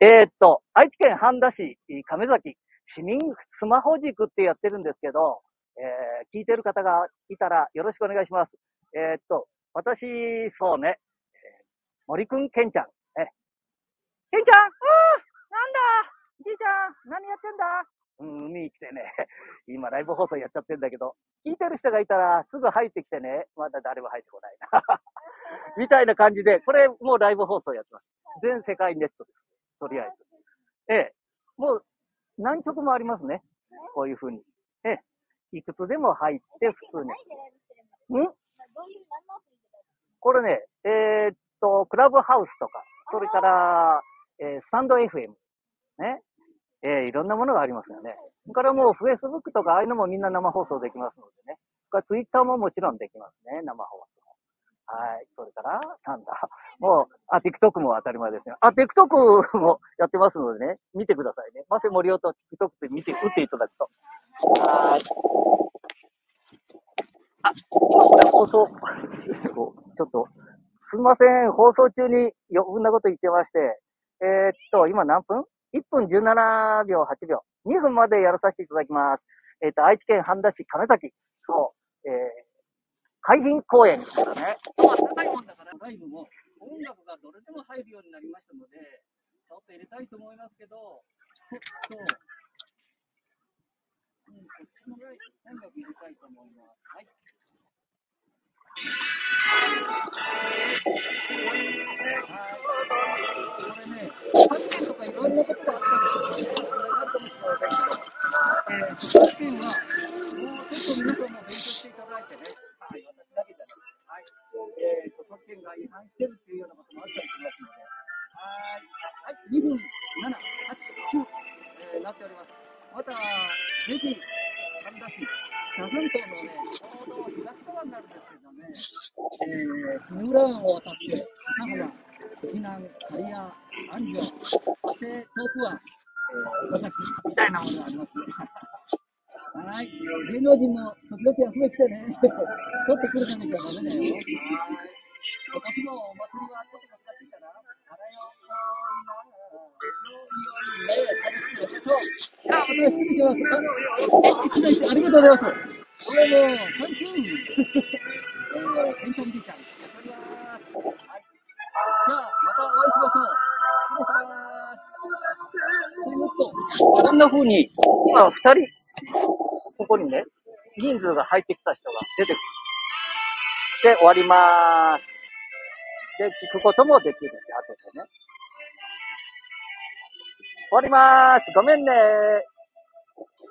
えーっと、愛知県半田市亀崎市民スマホ塾ってやってるんですけど、えー聞いてる方がいたらよろしくお願いします。えーっと、私、そうね、えー森くん、ケンちゃん。え、ケンちゃんうんなんだ？じいちゃん何やってんだ？うん、海に来てね、今ライブ放送やっちゃってんだけど、聞いてる人がいたらすぐ入ってきてね、まだ誰も入ってこないな。みたいな感じで、これもうライブ放送やってます。全世界ネットです。とりあえず。ええ、もう何曲もありますね。こういう風に。ええ、いくつでも入って普通に。んこれね、えーっと、クラブハウスとか、それから、えースタンド FM。ね。えーいろんなものがありますよね。それからもう Facebook とかああいうのもみんな生放送できますのでね。それから Twitter ももちろんできますね。生放送。はい。それから、なんだ？もう、あ、TikTok も当たり前ですね。あ、TikTok もやってますのでね。見てくださいね。マセモリオと TikTok って見て、打っていただくと。はーい。あ、これ放送、ちょっと、すみません。放送中に余分なこと言ってまして。えーっと、今何分 ?1 分17秒、8秒。2分までやらさせていただきます。えーっと、愛知県半田市亀崎。そう。えー、海浜公園ですからね。今日は高いもんだから、ライブも音楽がどれでも入るようになりましたので、ちょっと入れたいと思いますけど、ちょっと、うん、こっちのぐらい音楽入れたいと思います。はい。はい。これね、発見とかいろん。なことがあったん。ですよ。これなん。とも知らないけど、えー、著作権は、もうちょっと皆さん。も勉強していただいてね、はい、私だけじゃなくて、はい、えー、著作権が違反してるっていうようなこともあったりしますので、はい、はい、2分7、ぜひ、神田市、北半島のね、ちょうど東側になるんですけどね、えー、木浦湾を渡って、高浜、避難、刈谷、安城、そして遠くは、えー、みたいなものがありますね。はい。芸能人も時々遊び来てね。取ってくるかなきゃダメだよ。はい。今年もお祭りはちょっと難しいかな。あらよ、いいな。楽しくやりましょう。いや、また失礼します。あ、いただいてありがとうございます。これもう、サンキュー。えー、ケンタンじいちゃん、やっております。はい。じゃあ、またお会いしましょう。失礼します。というと、こんな風に、今二人、ここにね、人数が入ってきた人が出てくる。で、終わりまーす。で、聞くこともできるんで、後でね。終わりまーす。ごめんねー。